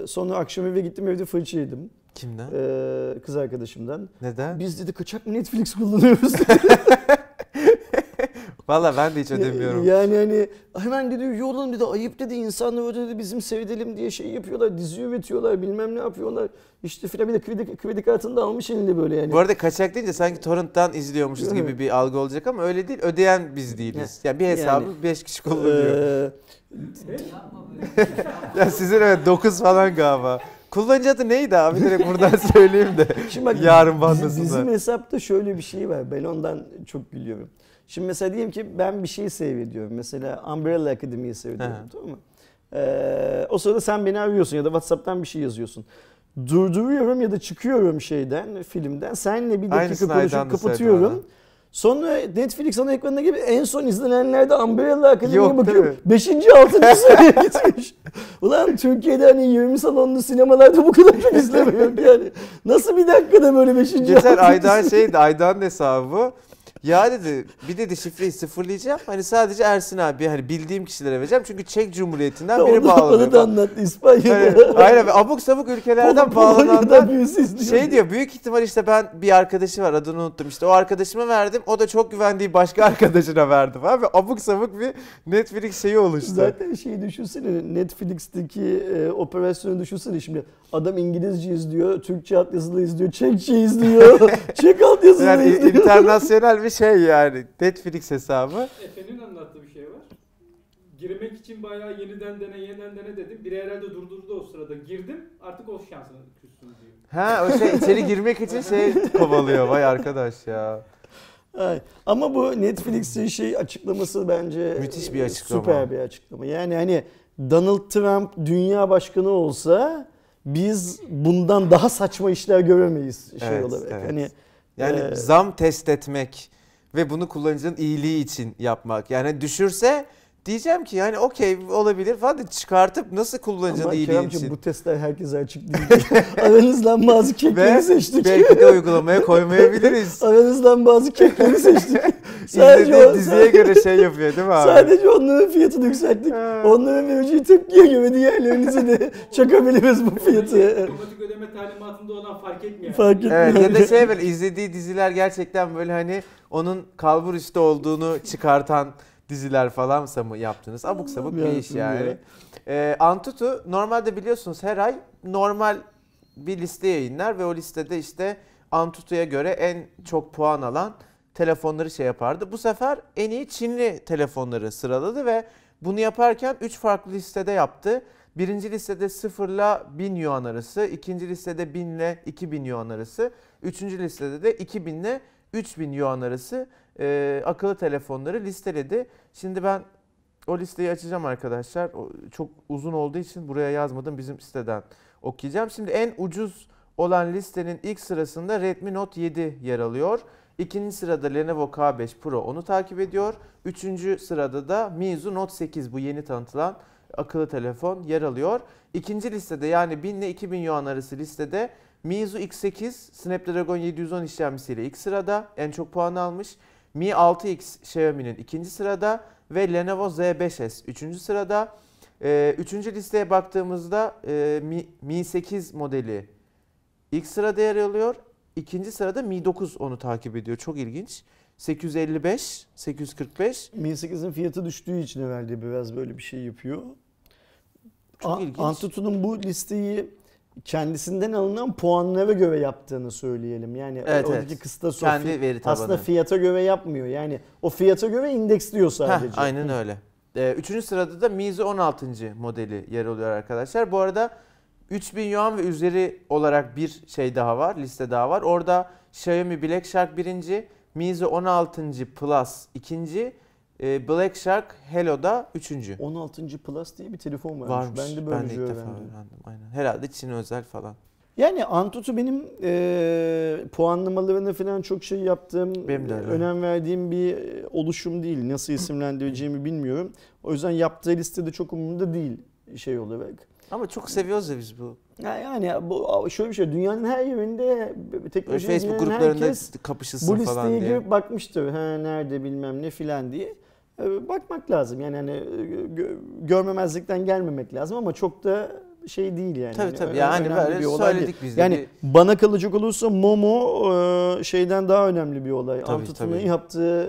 Ee, sonra akşam eve gittim evde fırça yedim. Kimden? Ee, kız arkadaşımdan. Neden? Biz dedi kaçak mı Netflix kullanıyoruz? [LAUGHS] Valla ben de hiç ödemiyorum. Yani hani hemen dedi yolun dedi ayıp dedi insanlar öyle dedi bizim seyredelim diye şey yapıyorlar dizi üretiyorlar bilmem ne yapıyorlar. İşte filan bir de kredi, kredi kartını da almış elinde böyle yani. Bu arada kaçak deyince sanki torrent'tan izliyormuşuz gibi bir algı olacak ama öyle değil. Ödeyen biz değiliz. Yani bir hesabı Yani, 5 kişi kullanıyor. Ee, [LAUGHS] ya sizin evet 9 falan galiba. Kullanıcı adı neydi abi? Direkt buradan [LAUGHS] söyleyeyim de. Şimdi bak Yarın bizim, bizim hesapta şöyle bir şey var. Ben ondan çok gülüyorum. Şimdi mesela diyelim ki ben bir şey seyrediyorum. Mesela Umbrella Academy'yi seyrediyorum. Hı. Tamam mı? Ee, o sırada sen beni arıyorsun ya da Whatsapp'tan bir şey yazıyorsun. Durduruyorum ya da çıkıyorum şeyden, filmden. Seninle bir dakika Aynısını konuşup kapatıyorum. Sonra Netflix ana ekranına gibi en son izlenenlerde Umbrella Academy'ye Yok, bakıyorum. Beşinci, altıncı [LAUGHS] sıraya gitmiş. Ulan Türkiye'de hani 20 salonlu sinemalarda bu kadar çok izleme yok yani. Nasıl bir dakikada böyle beşinci, Geçen Aydan şeydi Aydan hesabı. Ya dedi bir dedi şifreyi sıfırlayacağım. Hani sadece Ersin abi hani bildiğim kişilere vereceğim. Çünkü Çek Cumhuriyeti'nden biri Onu, onu bağlanıyor. da anlattı İspanya'da. Hani, aynen abuk sabuk ülkelerden izliyor. şey diyor büyük ihtimal işte ben bir arkadaşı var adını unuttum işte o arkadaşıma verdim o da çok güvendiği başka [LAUGHS] arkadaşına verdi ve abuk sabuk bir Netflix şeyi oluştu. Zaten şeyi düşünsene Netflix'teki e, operasyonu düşünsene şimdi adam İngilizce izliyor, Türkçe altyazılı izliyor, Çekçe izliyor, [LAUGHS] Çek altyazılı Yani izliyor. internasyonel bir şey yani Netflix hesabı. Efe'nin anlattığı bir şey var. Girmek için bayağı yeniden dene yeniden dene dedim. Biri herhalde durdurdu o sırada. Girdim artık o şansını küssün diyor. Ha o şey içeri girmek için şey [LAUGHS] kovalıyor vay arkadaş ya. Ay, Ama bu Netflix'in şey açıklaması bence Müthiş bir e, açıklama. Süper bir açıklama. Yani hani Donald Trump dünya başkanı olsa biz bundan daha saçma işler göremeyiz şey Evet, olarak. evet. Hani Yani Ee, zam test etmek ve bunu kullanıcının iyiliği için yapmak. Yani düşürse diyeceğim ki yani okey olabilir falan da çıkartıp nasıl kullanıcının ama iyiliği Keremciğim için. bu testler herkese açık değil. [LAUGHS] Aranızdan bazı kekleri Ve seçtik. belki de uygulamaya koymayabiliriz. [LAUGHS] Aranızdan bazı kekleri seçtik. [LAUGHS] Sadece, İzlediği o, diziye göre şey yapıyor değil mi abi? sadece onların fiyatını yükselttik. Onların vereceği tepkiye göre diğerlerinize de çakabiliriz bu fiyatı. Otomatik ödeme talimatında olan fark etmiyor. Fark etmiyor. Evet ya da şey böyle izlediği diziler gerçekten böyle hani onun kalbur üstü olduğunu çıkartan diziler falansa mı yaptınız? Abuk sabuk bir iş yani. ya. Ee, Antutu normalde biliyorsunuz her ay normal bir liste yayınlar ve o listede işte Antutu'ya göre en çok puan alan telefonları şey yapardı. Bu sefer en iyi Çinli telefonları sıraladı ve bunu yaparken 3 farklı listede yaptı. Birinci listede 0 ile 1000 yuan arası, ikinci listede 1000 ile 2000 yuan arası, üçüncü listede de 2000 ile 3000 yuan arası e, akıllı telefonları listeledi. Şimdi ben o listeyi açacağım arkadaşlar. O çok uzun olduğu için buraya yazmadım. Bizim siteden okuyacağım. Şimdi en ucuz olan listenin ilk sırasında Redmi Note 7 yer alıyor. İkinci sırada Lenovo K5 Pro onu takip ediyor. Üçüncü sırada da Meizu Note 8 bu yeni tanıtılan akıllı telefon yer alıyor. İkinci listede yani 1000 ile 2000 yuan arası listede Meizu X8 Snapdragon 710 işlemcisiyle ilk sırada en çok puan almış. Mi 6X Xiaomi'nin ikinci sırada ve Lenovo Z5S üçüncü sırada. Ee, üçüncü listeye baktığımızda e, Mi, Mi 8 modeli ilk sırada yer alıyor. İkinci sırada Mi 9 onu takip ediyor. Çok ilginç. 855, 845. Mi 8'in fiyatı düştüğü için herhalde biraz böyle bir şey yapıyor. Çok A- ilginç. Antutu'nun bu listeyi kendisinden alınan puanlara göre yaptığını söyleyelim. Yani Evet, oradaki evet. kıstas o Kendi veri tabanı. aslında fiyata göre yapmıyor. Yani o fiyata göre indeksliyor sadece. Heh, aynen öyle. Ee, üçüncü sırada da Meizu 16. modeli yer alıyor arkadaşlar. Bu arada 3000 yuan ve üzeri olarak bir şey daha var, liste daha var. Orada Xiaomi Black Shark birinci, Meizu 16. Plus ikinci, e, Black Shark Hello da üçüncü. 16. Plus diye bir telefon varmış. Varmış. Ben de ben böylece de ilk defa öğrendim. öğrendim. Aynen. Herhalde Çin özel falan. Yani Antutu benim e, puanlamalarını falan çok şey yaptığım, Benim de öyle. önem verdiğim bir oluşum değil. Nasıl isimlendireceğimi bilmiyorum. O yüzden yaptığı listede çok umurumda değil şey olarak. Ama çok seviyoruz ya biz bu. Ya Yani bu şöyle bir şey, dünyanın her yerinde Böyle teknolojiye Facebook gruplarında kapışılsın bu falan listeye diye. girip bakmıştır. Ha, nerede bilmem ne filan diye. E, Bakmak lazım. Yani hani gö- görmemezlikten gelmemek lazım ama çok da şey değil yani. Tabii Hani tabii. Yani önemli böyle bir olay değil. söyledik biz de. Yani Bir- bana kalacak olursa Momo e, şeyden daha önemli bir olay. Tabii, Antutu'nun tabii. yaptığı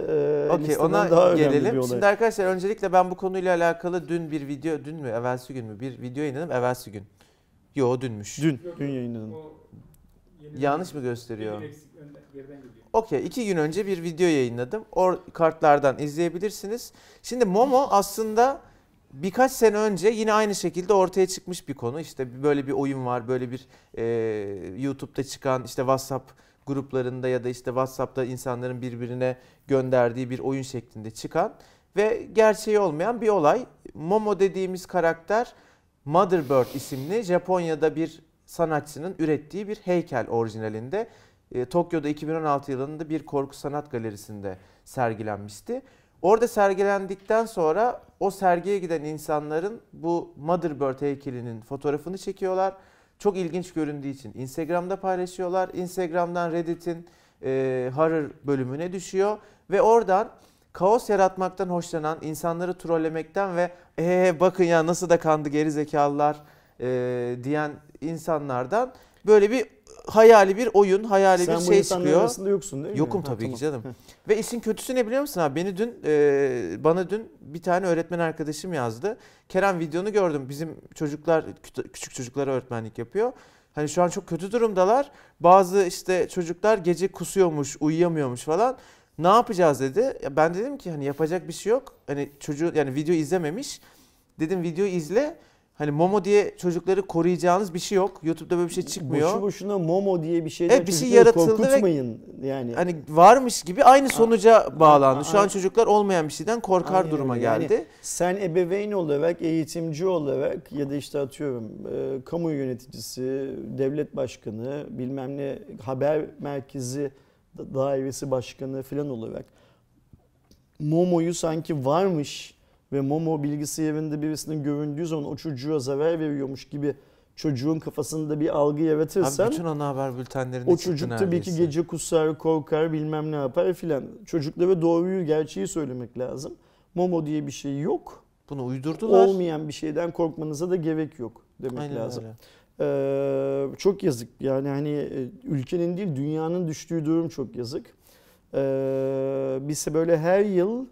e, Okey listeden ona daha önemli bir gelelim. olay. Şimdi arkadaşlar öncelikle ben bu konuyla alakalı dün bir video, dün mü, evvelsi gün mü bir video yayınladım, evvelsi gün. Yo dünmüş. Dün, Yok, dün yayınladım. Yanlış mı gösteriyor? yeni eksik önden- geriden geliyor. Okey iki gün önce bir video yayınladım. O kartlardan izleyebilirsiniz. Şimdi Momo aslında birkaç sene önce yine aynı şekilde ortaya çıkmış bir konu. İşte böyle bir oyun var, böyle bir e, YouTube'da çıkan işte WhatsApp gruplarında ya da işte WhatsApp'ta insanların birbirine gönderdiği bir oyun şeklinde çıkan ve gerçeği olmayan bir olay. Momo dediğimiz karakter Motherbird isimli Japonya'da bir sanatçının ürettiği bir heykel orijinalinde. E, Tokyo'da 2016 yılında bir korku sanat galerisinde sergilenmişti. Orada sergilendikten sonra o sergiye giden insanların bu Motherbird heykelinin fotoğrafını çekiyorlar. Çok ilginç göründüğü için Instagram'da paylaşıyorlar. Instagram'dan Reddit'in e, horror bölümüne düşüyor ve oradan kaos yaratmaktan hoşlanan, insanları trollemekten ve ee bakın ya nasıl da kandı geri zekalılar e, diyen insanlardan böyle bir hayali bir oyun, hayali Sen bir bu şey çıkıyor. arasında yoksun değil mi? Yokum Ha, tabii ki tamam. canım. Ve işin kötüsü ne biliyor musun abi? Beni dün e, bana dün bir tane öğretmen arkadaşım yazdı. Kerem videonu gördüm. Bizim çocuklar küçük çocuklara öğretmenlik yapıyor. Hani şu an çok kötü durumdalar. Bazı işte çocuklar gece kusuyormuş, uyuyamıyormuş falan. Ne yapacağız dedi. Ya ben dedim ki hani yapacak bir şey yok. Hani çocuğu yani video izlememiş. Dedim video izle. Hani Momo diye çocukları koruyacağınız bir şey yok. YouTube'da böyle bir şey çıkmıyor. Boşu boşuna Momo diye bir şeyden Evet, bir şey yaratıldı ve- korkutmayın yani. hani varmış gibi aynı sonuca bağlandı. Şu an a- çocuklar olmayan bir şeyden korkar Aynen duruma öyle. Yani geldi. Sen ebeveyn olarak, eğitimci olarak ya da işte atıyorum e, kamu yöneticisi, devlet başkanı, bilmem ne haber merkezi da- dairesi başkanı falan olarak Momo'yu sanki varmış ve Momo bilgisayarında birisinin göründüğü zaman o çocuğa zarar veriyormuş gibi çocuğun kafasında bir algı yaratırsan Abi bütün ana haber bültenlerinde o çocuk tabii ki gece kusar, korkar, bilmem ne yapar filan. Çocuklara doğruyu, gerçeği söylemek lazım. Momo diye bir şey yok. Bunu uydurdular. Olmayan bir şeyden korkmanıza da gerek yok demek Aynen lazım. öyle. Ee, çok yazık. Yani hani e, ülkenin değil dünyanın düştüğü durum çok yazık. Ee, biz böyle her yıl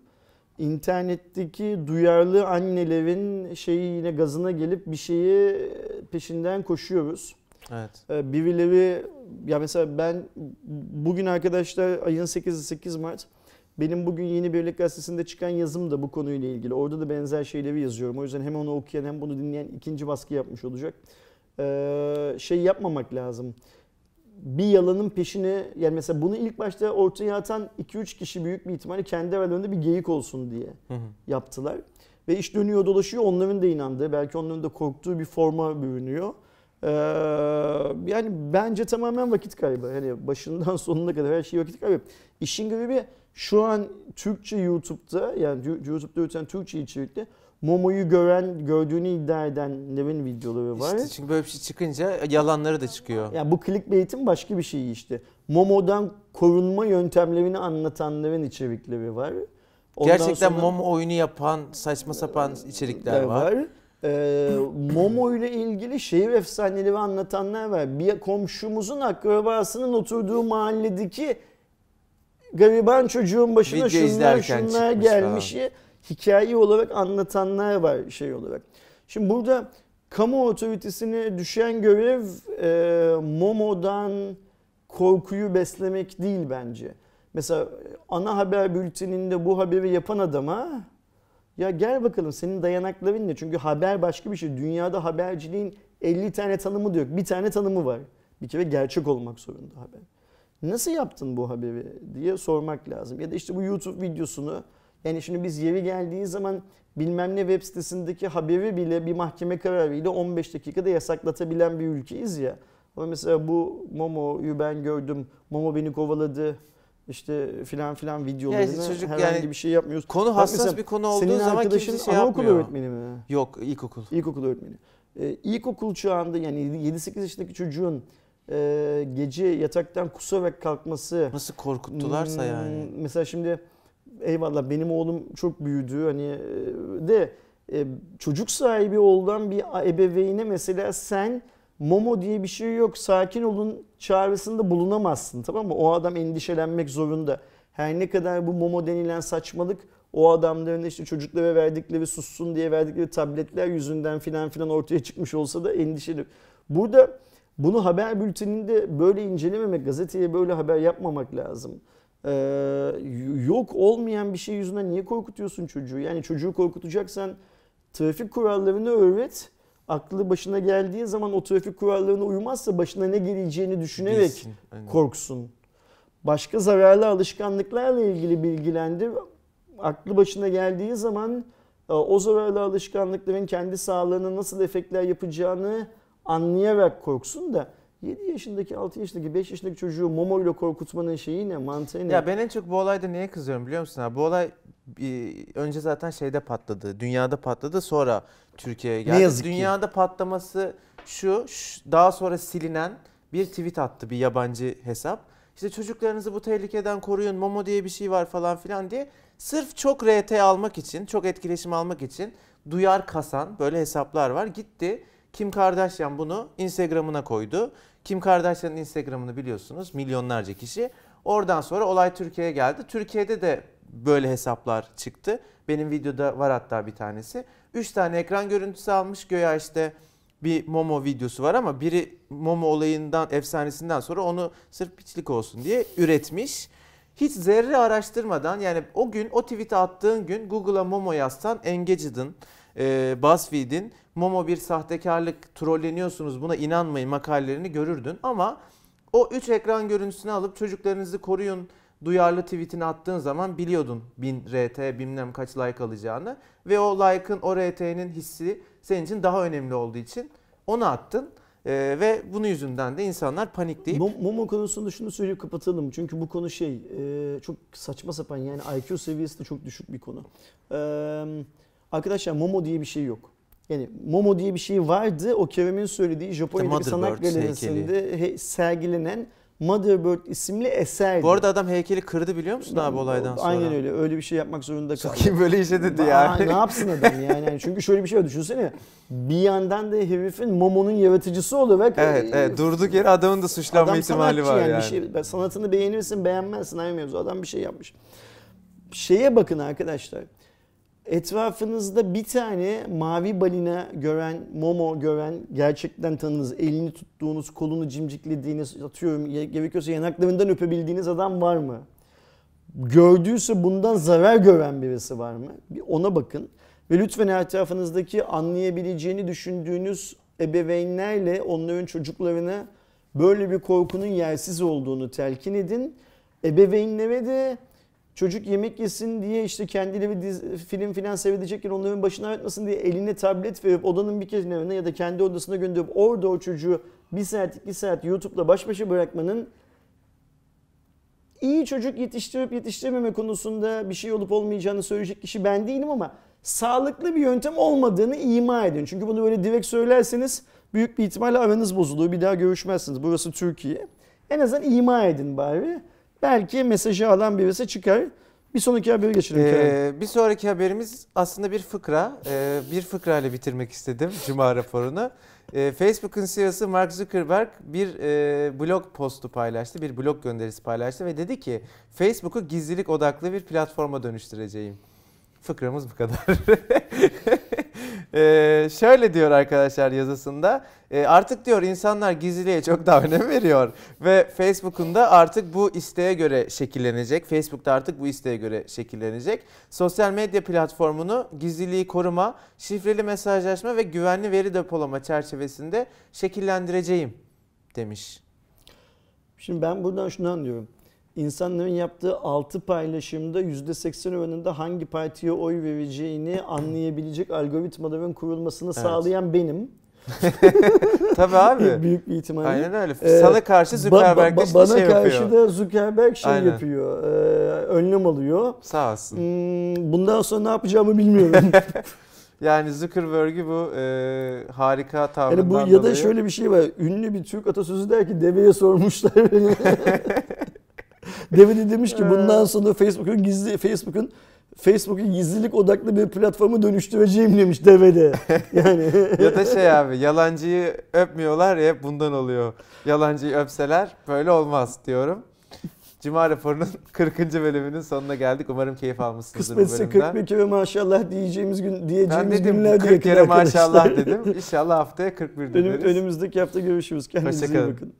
internetteki duyarlı annelerin şeyi yine gazına gelip bir şeyi peşinden koşuyoruz. Evet. Ee, Birileri ya mesela ben bugün arkadaşlar ayın 8'i 8 Mart benim bugün Yeni Birlik Gazetesi'nde çıkan yazım da bu konuyla ilgili. Orada da benzer şeyleri yazıyorum. O yüzden hem onu okuyan hem bunu dinleyen ikinci baskı yapmış olacak. Ee, şey yapmamak lazım. Bir yalanın peşine yani mesela bunu ilk başta ortaya atan 2-3 kişi büyük bir ihtimalle kendi aralarında bir geyik olsun diye Hı hı. yaptılar. Ve iş dönüyor dolaşıyor onların da inandığı belki onların da korktuğu bir forma bürünüyor. Ee, yani bence tamamen vakit kaybı. Hani başından [LAUGHS] sonuna kadar her şey vakit kaybı. İşin görevi şu an Türkçe YouTube'da yani YouTube'da üreten Türkçe içerikte Momo'yu gören, gördüğünü iddia edenlerin videoları var. İşte çünkü böyle bir şey çıkınca yalanları da çıkıyor. Yani bu clickbait'in başka bir şeyi işte. Momo'dan korunma yöntemlerini anlatanların içerikleri var. Ondan Gerçekten sonra- Momo oyunu yapan saçma sapan içerikler da var. Ee, Momo ile ilgili şehir efsaneleri anlatanlar var. Bir komşumuzun akrabasının oturduğu mahalledeki gariban çocuğun başına Video şunlar şunlar gelmiş hikaye olarak anlatanlar var şey olarak. Şimdi burada kamu otoritesine düşen görev e, Momo'dan korkuyu beslemek değil bence. Mesela ana haber bülteninde bu haberi yapan adama ya gel bakalım senin dayanakların ne? Çünkü haber başka bir şey. Dünyada haberciliğin 50 tane tanımı da yok. Bir tane tanımı var. Bir kere gerçek olmak zorunda haber. Nasıl yaptın bu haberi diye sormak lazım. Ya da işte bu YouTube videosunu yani şimdi biz yeri geldiği zaman bilmem ne web sitesindeki haberi bile bir mahkeme kararıyla 15 dakikada yasaklatabilen bir ülkeyiz ya. Ama mesela bu Momo'yu ben gördüm. Momo beni kovaladı. İşte filan filan videolarını çocuk herhangi yani bir şey yapmıyoruz. Konu hassas mesela bir konu olduğu zaman kimse şey anaokul yapmıyor. öğretmeni mi? Yok ilkokul. İlkokul öğretmeni. Ee, ilkokul çağında yani 7-8 yaşındaki çocuğun e, gece yataktan kusarak kalkması Nasıl korkuttularsa Hmm, yani. Mesela şimdi eyvallah benim oğlum çok büyüdü hani e, de e, çocuk sahibi olan bir ebeveyne mesela sen Momo diye bir şey yok sakin olun çağrısında bulunamazsın tamam mı? O adam endişelenmek zorunda. Her ne kadar bu Momo denilen saçmalık o adamların işte çocuklara verdikleri sussun diye verdikleri tabletler yüzünden filan filan ortaya çıkmış olsa da endişeli. Burada bunu haber bülteninde böyle incelememek, gazeteye böyle haber yapmamak lazım. Ee, yok olmayan bir şey yüzünden niye korkutuyorsun çocuğu? Yani çocuğu korkutacaksan trafik kurallarını öğret. Aklı başına geldiği zaman o trafik kurallarına uymazsa başına ne geleceğini düşünerek Bilsin. Aynen. korksun. Başka zararlı alışkanlıklarla ilgili bilgilendir. Aklı başına geldiği zaman e, o zararlı alışkanlıkların kendi sağlığına nasıl efektler yapacağını anlayarak korksun da 7 yaşındaki, 6 yaşındaki, 5 yaşındaki çocuğu Momo ile korkutmanın şeyi ne, mantığı ne? Ya ben en çok bu olayda neye kızıyorum biliyor musun abi? Bu olay önce zaten şeyde patladı. Dünyada patladı sonra Türkiye'ye geldi. yazık ki. dünyada patlaması şu, şu, daha sonra silinen bir tweet attı bir yabancı hesap. İşte çocuklarınızı bu tehlikeden koruyun. Momo diye bir şey var falan filan diye. Sırf çok RT almak için, çok etkileşim almak için duyar kasan böyle hesaplar var. Gitti Kim Kardashian bunu Instagram'ına koydu. Kim Kardashian'ın Instagram'ını biliyorsunuz milyonlarca kişi. Oradan sonra olay Türkiye'ye geldi. Türkiye'de de böyle hesaplar çıktı. Benim videoda var hatta bir tanesi. 3 tane ekran görüntüsü almış. Göya işte bir Momo videosu var ama biri Momo olayından, efsanesinden sonra onu sırf piçlik olsun diye üretmiş. Hiç zerre araştırmadan yani o gün o tweet'i attığın gün Google'a Momo yazsan Engaged'ın, e, BuzzFeed'in Momo bir sahtekarlık trolleniyorsunuz buna inanmayın makalelerini görürdün. Ama o 3 ekran görüntüsünü alıp çocuklarınızı koruyun duyarlı tweetini attığın zaman biliyordun 1000 RT bilmem kaç like alacağını. Ve o like'ın o RT'nin hissi senin için daha önemli olduğu için onu attın. Ee, ve bunun yüzünden de insanlar panikleyip Mom- Momo konusunda şunu söyleyip kapatalım. Çünkü bu konu şey e, çok saçma sapan yani IQ seviyesi de çok düşük bir konu. Ee, arkadaşlar Momo diye bir şey yok. Yani Momo diye bir şey vardı. O Kerem'in söylediği Japonya'daki sanat galerisinde sergilenen Motherbird isimli eserdi. bu arada adam heykeli kırdı biliyor musun abi olaydan sonra? Aynen öyle. Öyle bir şey yapmak zorunda kaldı. Kim böyle işe dedi yani. ne yapsın adam yani? Yani Çünkü şöyle bir şey var düşünsene. Bir yandan da herifin Momo'nun yaratıcısı olarak Evet, e, evet durduk yere adamın da suçlanma Adam ihtimali var yani. Bir şey, ben sanatını beğenirsin beğenmezsin aynı mevzu. Adam bir şey yapmış. Şeye bakın arkadaşlar. Etrafınızda bir tane mavi balina gören, momo gören, gerçekten tanınız, elini tuttuğunuz, kolunu cimciklediğiniz, atıyorum gerekiyorsa yanaklarından öpebildiğiniz adam var mı? Gördüyse bundan zarar gören birisi var mı? Bir ona bakın. Ve lütfen etrafınızdaki anlayabileceğini düşündüğünüz ebeveynlerle onların çocuklarına böyle bir korkunun yersiz olduğunu telkin edin. Ebeveynlere de çocuk yemek yesin diye işte kendileri dizi, film filan seyredecekken onların başına ağrıtmasın diye eline tablet verip odanın bir kenarına ya da kendi odasına gönderip orada o çocuğu bir saat iki saat YouTube'la baş başa bırakmanın iyi çocuk yetiştirip yetiştirmeme konusunda bir şey olup olmayacağını söyleyecek kişi ben değilim ama sağlıklı bir yöntem olmadığını ima edin. Çünkü bunu böyle direkt söylerseniz büyük bir ihtimalle aranız bozulur. Bir daha görüşmezsiniz. Burası Türkiye. En azından ima edin bari. Belki mesajı alan birisi çıkar. Bir sonraki habere geçelim. Ee, bir sonraki haberimiz aslında bir fıkra. Ee, bir fıkra ile bitirmek istedim [LAUGHS] Cuma raporunu. Ee, Facebook'un CEO'su Mark Zuckerberg bir e, blog postu paylaştı, bir blog gönderisi paylaştı ve dedi ki Facebook'u gizlilik odaklı bir platforma dönüştüreceğim. Fıkramız bu kadar. [LAUGHS] Ee, şöyle diyor arkadaşlar yazısında. Ee, artık diyor insanlar gizliliğe çok daha önem veriyor. Ve Facebook'un da artık bu isteğe göre şekillenecek. Facebook da artık bu isteğe göre şekillenecek. Sosyal medya platformunu gizliliği koruma, şifreli mesajlaşma ve güvenli veri depolama çerçevesinde şekillendireceğim demiş. Şimdi ben buradan şunu anlıyorum. İnsanların yaptığı 6 paylaşımda %80 oranında hangi partiye oy vereceğini anlayabilecek algoritmaların kurulmasını Evet. sağlayan benim. [LAUGHS] Tabii abi. [LAUGHS] Büyük bir ihtimalle. Aynen öyle. Ee, Sana karşı Ba- Zuckerberg de ba- işte bana şey karşı yapıyor. da Zuckerberg şey Aynen. yapıyor. e, önlem alıyor. Sağ olsun. Hmm, bundan sonra ne yapacağımı bilmiyorum. [LAUGHS] Yani Zuckerberg'i bu e, harika tavrından yani bu ya da dolayı- şöyle bir şey var. Ünlü bir Türk atasözü der ki deveye sormuşlar beni. [LAUGHS] Deve de demiş ki bundan sonra Facebook'un gizli Facebook'un Facebook'u gizlilik odaklı bir platformu dönüştüreceğim demiş devede. [LAUGHS] Yani ya da şey abi yalancıyı öpmüyorlar ya hep bundan oluyor. Yalancıyı öpseler böyle olmaz diyorum. Cuma raporunun [LAUGHS] 40. bölümünün sonuna geldik. Umarım keyif almışsınızdır bu kısmetse bölümden. 40 kere maşallah diyeceğimiz gün Ben diyeceğimiz dedim günler 40 kere arkadaşlar. maşallah dedim. İnşallah haftaya 41 Önüm, deriz. önümüzdeki hafta görüşürüz. Kendinize iyi bakın.